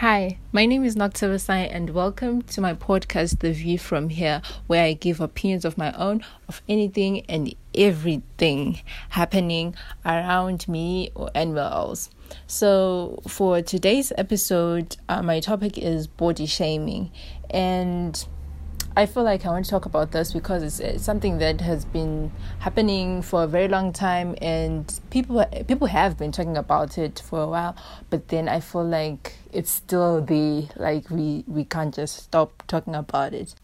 Hi, my name is Noctivasai and welcome to my podcast, The View From Here, where I give opinions of my own of anything and everything happening around me or anywhere else. So, for today's episode, uh, my topic is body shaming, and I feel like I want to talk about this because it's, it's, something that has been happening for a very long time, and people people have been talking about it for a while. But then I feel like it's still the like we we can't just stop talking about it.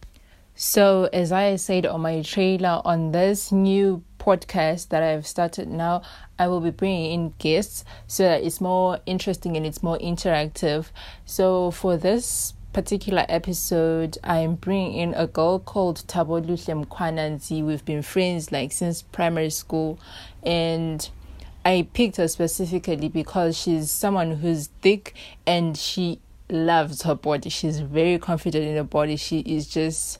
So as I said on my trailer on this new podcast that I've started now, I will be bringing in guests so that it's more interesting and it's more interactive. So for this particular episode, I'm bringing in a girl called Thaboluhle Mkwananzi. We've been friends like since primary school, and I picked her specifically because she's someone who's thick and she loves her body. She's very confident in her body. She is just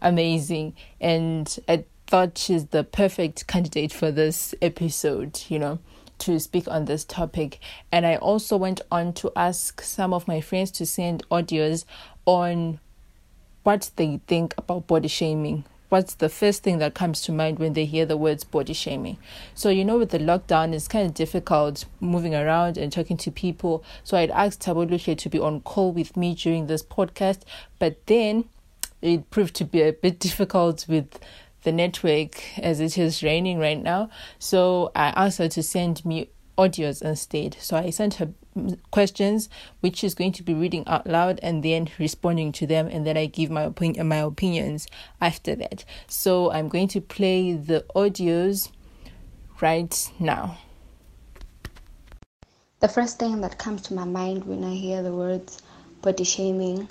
amazing, and I thought she's the perfect candidate for this episode. You know to speak on this topic. And I also went on to ask some of my friends to send audios on what they think about body shaming. What's the first thing that comes to mind when they hear the words body shaming? So, you know, with the lockdown, it's kind of difficult moving around and talking to people. So, I'd asked Thaboluhle to be on call with me during this podcast, but then it proved to be a bit difficult with the network as it is raining right now. So I asked her to send me audios instead. So I sent her questions, which she's going to be reading out loud and then responding to them, and then I give my opinion, my opinions after that. So I'm going to play the audios right now. The first thing that comes to my mind when I hear the words body shaming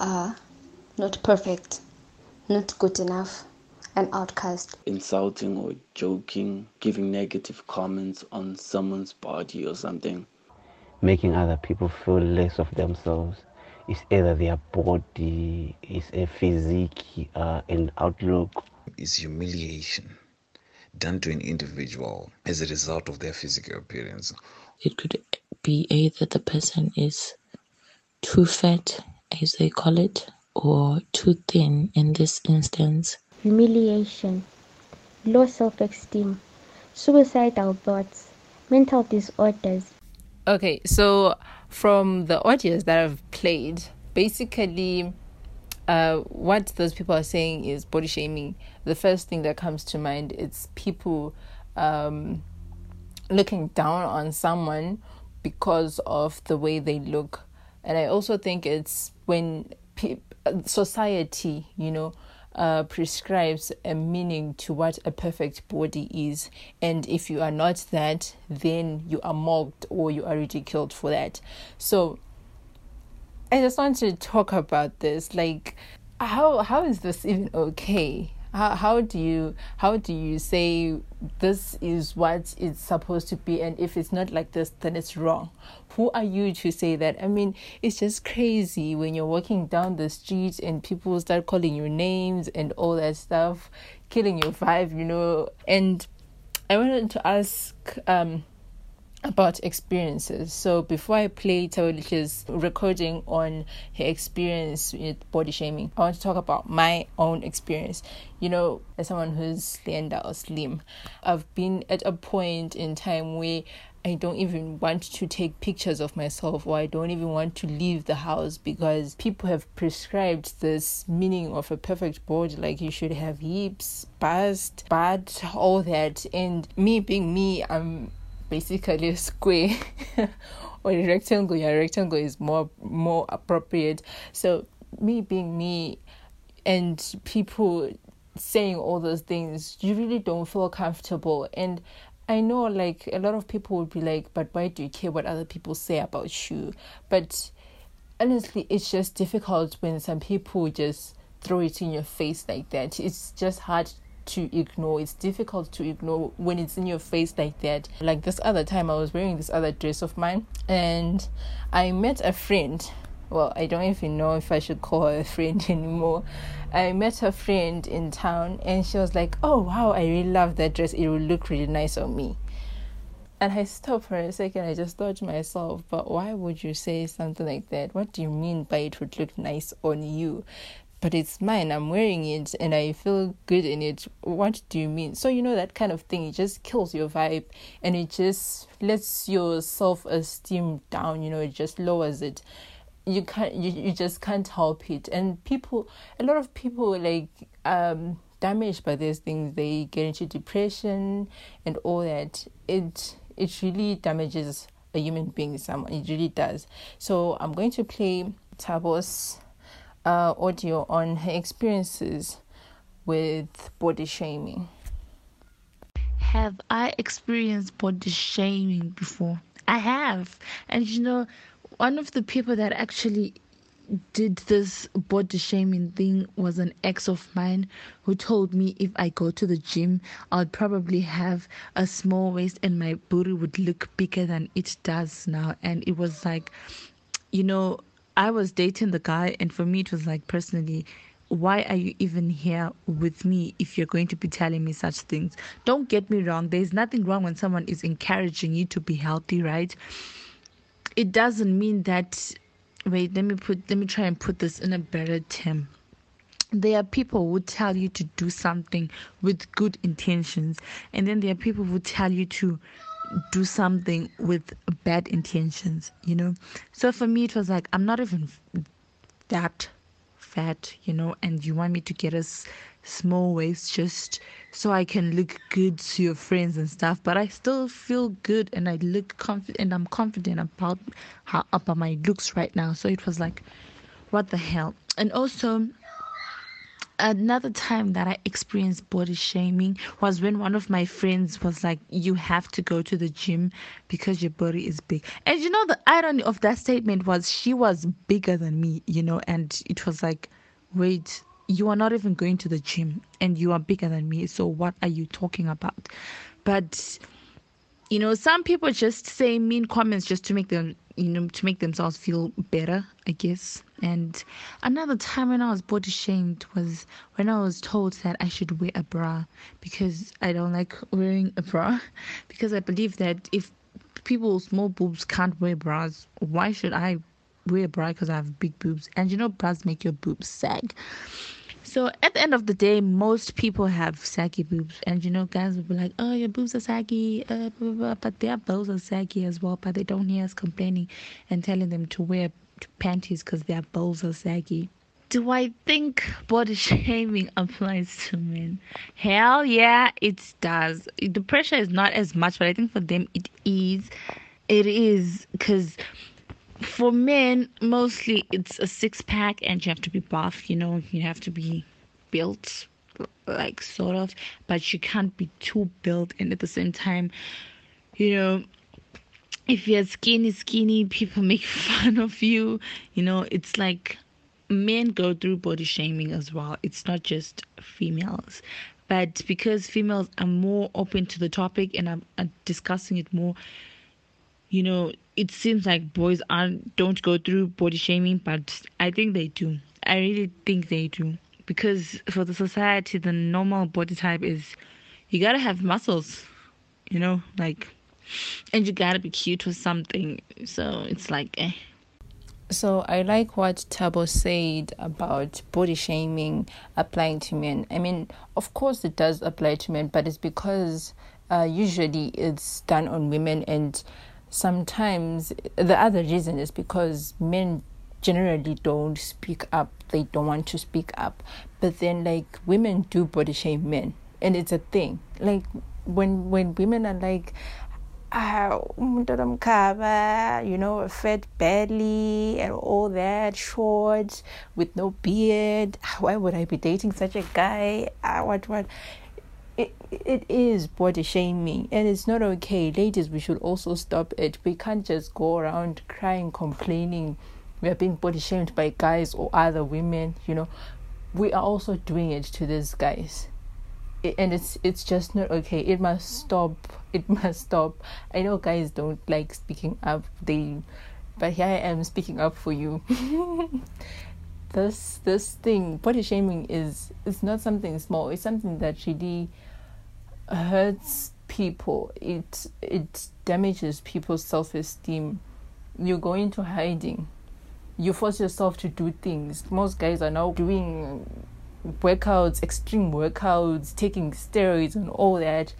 are not perfect, not good enough, an outcast. Insulting or joking, giving negative comments on someone's body or something. Making other people feel less of themselves. It's either their body, it's a physique, uh, an outlook. It's humiliation done to an individual as a result of their physical appearance. It could be either the person is too fat, as they call it, or too thin in this instance humiliation, low self-esteem, suicidal thoughts, mental disorders. Okay, so from the audios that I've played, basically uh, what those people are saying is body shaming. The first thing that comes to mind is people um, looking down on someone because of the way they look, and I also think it's when pe- society, you know, uh, prescribes a meaning to what a perfect body is. And if you are not that, then you are mocked or you are ridiculed for that. So I just want to talk about this. Like, how how is this even okay? How how do you how do you say this is what it's supposed to be? And if it's not like this then it's wrong. Who are you to say that? I mean it's just crazy when you're walking down the street and people start calling you names and all that stuff killing your vibe you know? And i wanted to ask um about experiences. So before I play Thaboluhle's recording on her experience with body shaming, I want to talk about my own experience. You know, as someone who's slender or slim, I've been at a point in time where I don't even want to take pictures of myself or I don't even want to leave the house because people have prescribed this meaning of a perfect body like you should have hips, bust, butt, all that. And me being me, I'm basically a square or a rectangle. Yeah, rectangle is more more appropriate. So me being me and people saying all those things, you really don't feel comfortable. And I know like a lot of people would be like, but why do you care what other people say about you? But honestly, it's just difficult when some people just throw it in your face like that. It's just hard to ignore. It's difficult to ignore when it's in your face like that. Like this other time, I was wearing this other dress of mine, and I met a friend. Well, I don't even know if I should call her a friend anymore. I met her friend in town, and she was like, "Oh wow, I really love that dress. It will look really nice on me." And I stopped for a second. I just thought to myself, but why would you say something like that? What do you mean by it would look nice on you? But it's mine. I'm wearing it and I feel good in it. What do you mean? So, you know, that kind of thing, it just kills your vibe and it just lets your self esteem down. You know, it just lowers it. You can't, you, you just can't help it. And people, a lot of people like, um, damaged by these things they get into depression and all that it it really damages a human being someone it really does so i'm going to play Thabo's uh, audio on her experiences with body shaming. Have i experienced body shaming before? I have. And you know one of the people that actually did this body shaming thing was an ex of mine who told me if I go to the gym, I'd probably have a small waist and my booty would look bigger than it does now. And it was like, you know, I was dating the guy, and for me, it was like personally, why are you even here with me if you're going to be telling me such things? Don't get me wrong, there's nothing wrong when someone is encouraging you to be healthy, right? It doesn't mean that wait let me put let me try and put this in a better term there are people who tell you to do something with good intentions and then there are people who tell you to do something with bad intentions you know so for me it was like i'm not even that fat you know and you want me to get a small waist just so I can look good to your friends and stuff. But I still feel good and I look confident and I'm confident about how about my looks right now. So it was like, what the hell? And also another time that I experienced body shaming was when one of my friends was like, You have to go to the gym because your body is big. And you know, the irony of that statement was she was bigger than me, you know, and it was like, Wait, you are not even going to the gym and you are bigger than me so what are you talking about but you know some people just say mean comments just to make them you know to make themselves feel better i guess and another time when i was body shamed was when i was told that i should wear a bra because i don't like wearing a bra because i believe that if people with small boobs can't wear bras why should i wear a bra because i have big boobs and you know bras make your boobs sag so at the end of the day, most people have saggy boobs, and you know, guys will be like, "Oh, your boobs are saggy," uh, blah, blah, blah. but their boobs are saggy as well. But they don't hear us complaining and telling them to wear panties because their balls are saggy. Do I think body shaming applies to men? Hell yeah, it does. The pressure is not as much, but I think for them it is. It is because for men, mostly it's a six pack, and you have to be buff. You know, you have to be built, like sort of, but you can't be too built. And at the same time, you know, if you're skinny, skinny, people make fun of you. You know, it's like men go through body shaming as well. It's not just females. But because females are more open to the topic and are, are discussing it more, you know, it seems like boys aren't don't go through body shaming, but I think they do. I really think they do because for the society, the normal body type is you gotta have muscles, you know, like, and you gotta be cute or something. So it's like, eh. So I like what Thabo said about body shaming applying to men. I mean, of course it does apply to men, but it's because uh, usually it's done on women and sometimes the other reason is because men generally don't speak up they don't want to speak up but then like women do body shame men and it's a thing like when when women are like ah, you know, fat belly and all that, short, with no beard. Why would I be dating such a guy? Ah, what, what? it, it is body shaming and it's not okay. Ladies, we should also stop it. We can't just go around crying, complaining we are being body shamed by guys or other women, you know. We are also doing it to these guys. And it's it's just not okay. It must stop. It must stop. I know guys don't like speaking up. They but here I am speaking up for you. this this thing, body shaming is is not something small. It's something that really hurts people. It it damages people's self esteem. You go into hiding. You force yourself to do things. Most guys are now doing workouts, extreme workouts, taking steroids and all that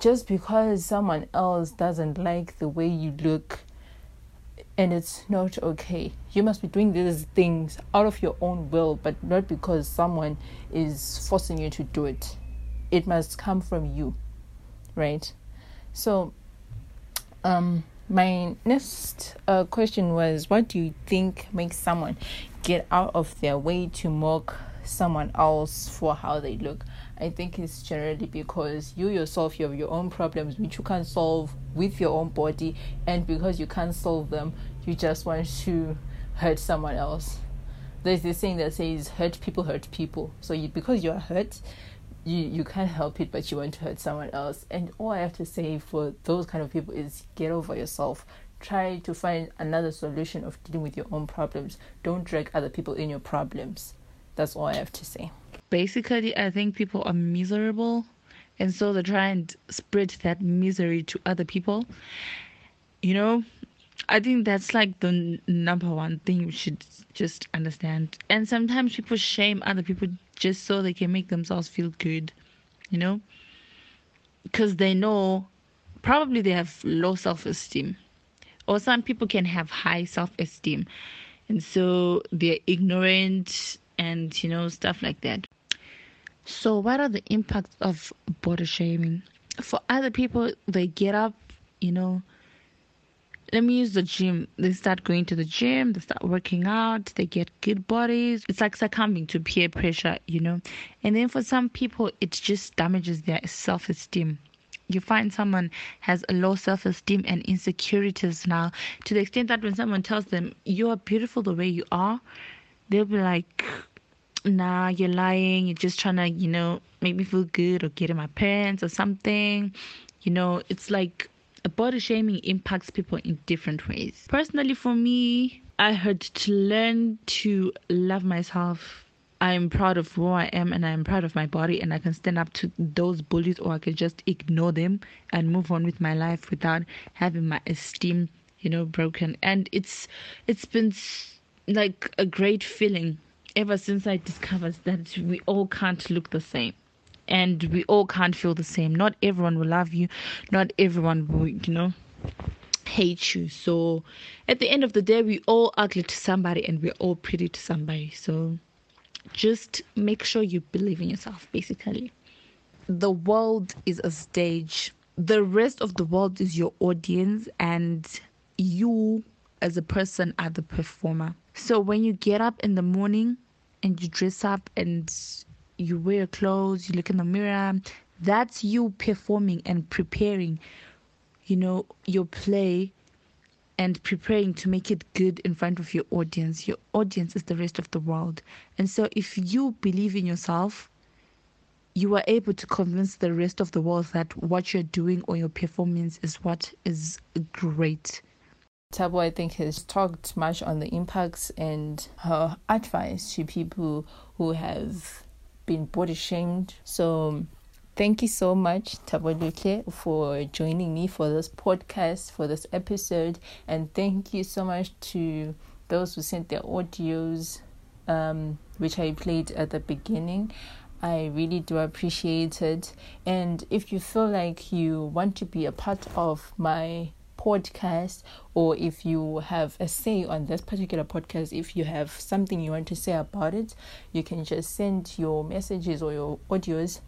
just because someone else doesn't like the way you look and it's not okay. You must be doing these things out of your own will, but not because someone is forcing you to do it. It must come from you, right? So, um, my next uh, question was what do you think makes someone get out of their way to mock someone else for how they look? I think it's generally because you yourself you have your own problems which you can't solve with your own body, and because you can't solve them, you just want to hurt someone else. There's this saying that says hurt people hurt people. So you because you are hurt, you you can't help it, but you want to hurt someone else. And all I have to say for those kind of people is get over yourself. Try to find another solution of dealing with your own problems. Don't drag other people in your problems. That's all I have to say. Basically i think people are miserable and so they try and spread that misery to other people. You know i think that's like the n- number one thing you should just understand. And sometimes people shame other people just so they can make themselves feel good you know? Because they know probably they have low self-esteem or some people can have high self-esteem. And so they're ignorant and you know stuff like that so, what are the impacts of body shaming? For other people, they get up, you know, let me use the gym. They start going to the gym, they start working out, they get good bodies. It's like succumbing to peer pressure, you know. And then for some people, it just damages their self esteem. You find someone has a low self esteem and insecurities now to the extent that when someone tells them, You are beautiful the way you are, they'll be like, nah, you're lying. You're just trying to, you know, make me feel good or get in my pants or something. You know, it's like a body shaming impacts people in different ways. Personally, for me, I had to learn to love myself. I'm proud of who I am and I'm proud of my body and I can stand up to those bullies or I can just ignore them and move on with my life without having my esteem, you know, broken. And it's it's been like a great feeling ever since I discovered that we all can't look the same and we all can't feel the same. Not everyone will love you, not everyone will, you know, hate you. So at the end of the day, we all ugly to somebody and we're all pretty to somebody. So just make sure you believe in yourself, basically. The world is a stage, the rest of the world is your audience, and you as a person are the performer. So when you get up in the morning and you dress up and you wear clothes, you look in the mirror, that's you performing and preparing, you know, your play and preparing to make it good in front of your audience. Your audience is the rest of the world. And so if you believe in yourself, you are able to convince the rest of the world that what you're doing or your performance is what is great. Thabo, I think, has talked much on the impacts and her advice to people who have been body shamed. So, thank you so much, Thaboluhle, for joining me for this podcast, for this episode. And thank you so much to those who sent their audios, um, which I played at the beginning. I really do appreciate it. And if you feel like you want to be a part of my podcast or if you have a say on this particular podcast if you have something you want to say about it you can just send your messages or your audios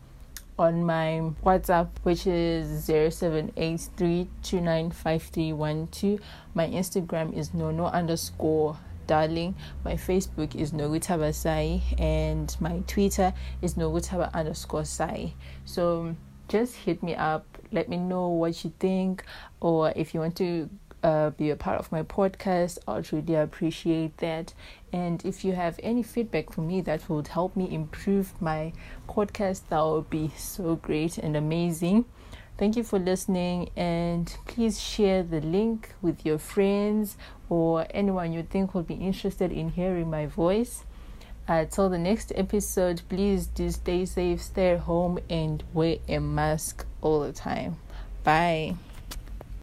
on my WhatsApp, which is 0783295312. My Instagram is nono underscore darling. My Facebook is Nogutaba Sai, and my Twitter is Nogutaba underscore Sai. So just hit me up let me know what you think, or if you want to uh, be a part of my podcast, I'd really appreciate that. And if you have any feedback for me that would help me improve my podcast, that would be so great and amazing. Thank you for listening, and please share the link with your friends or anyone you think will be interested in hearing my voice. Until the next episode, please do stay safe, stay at home, and wear a mask all the time. Bye.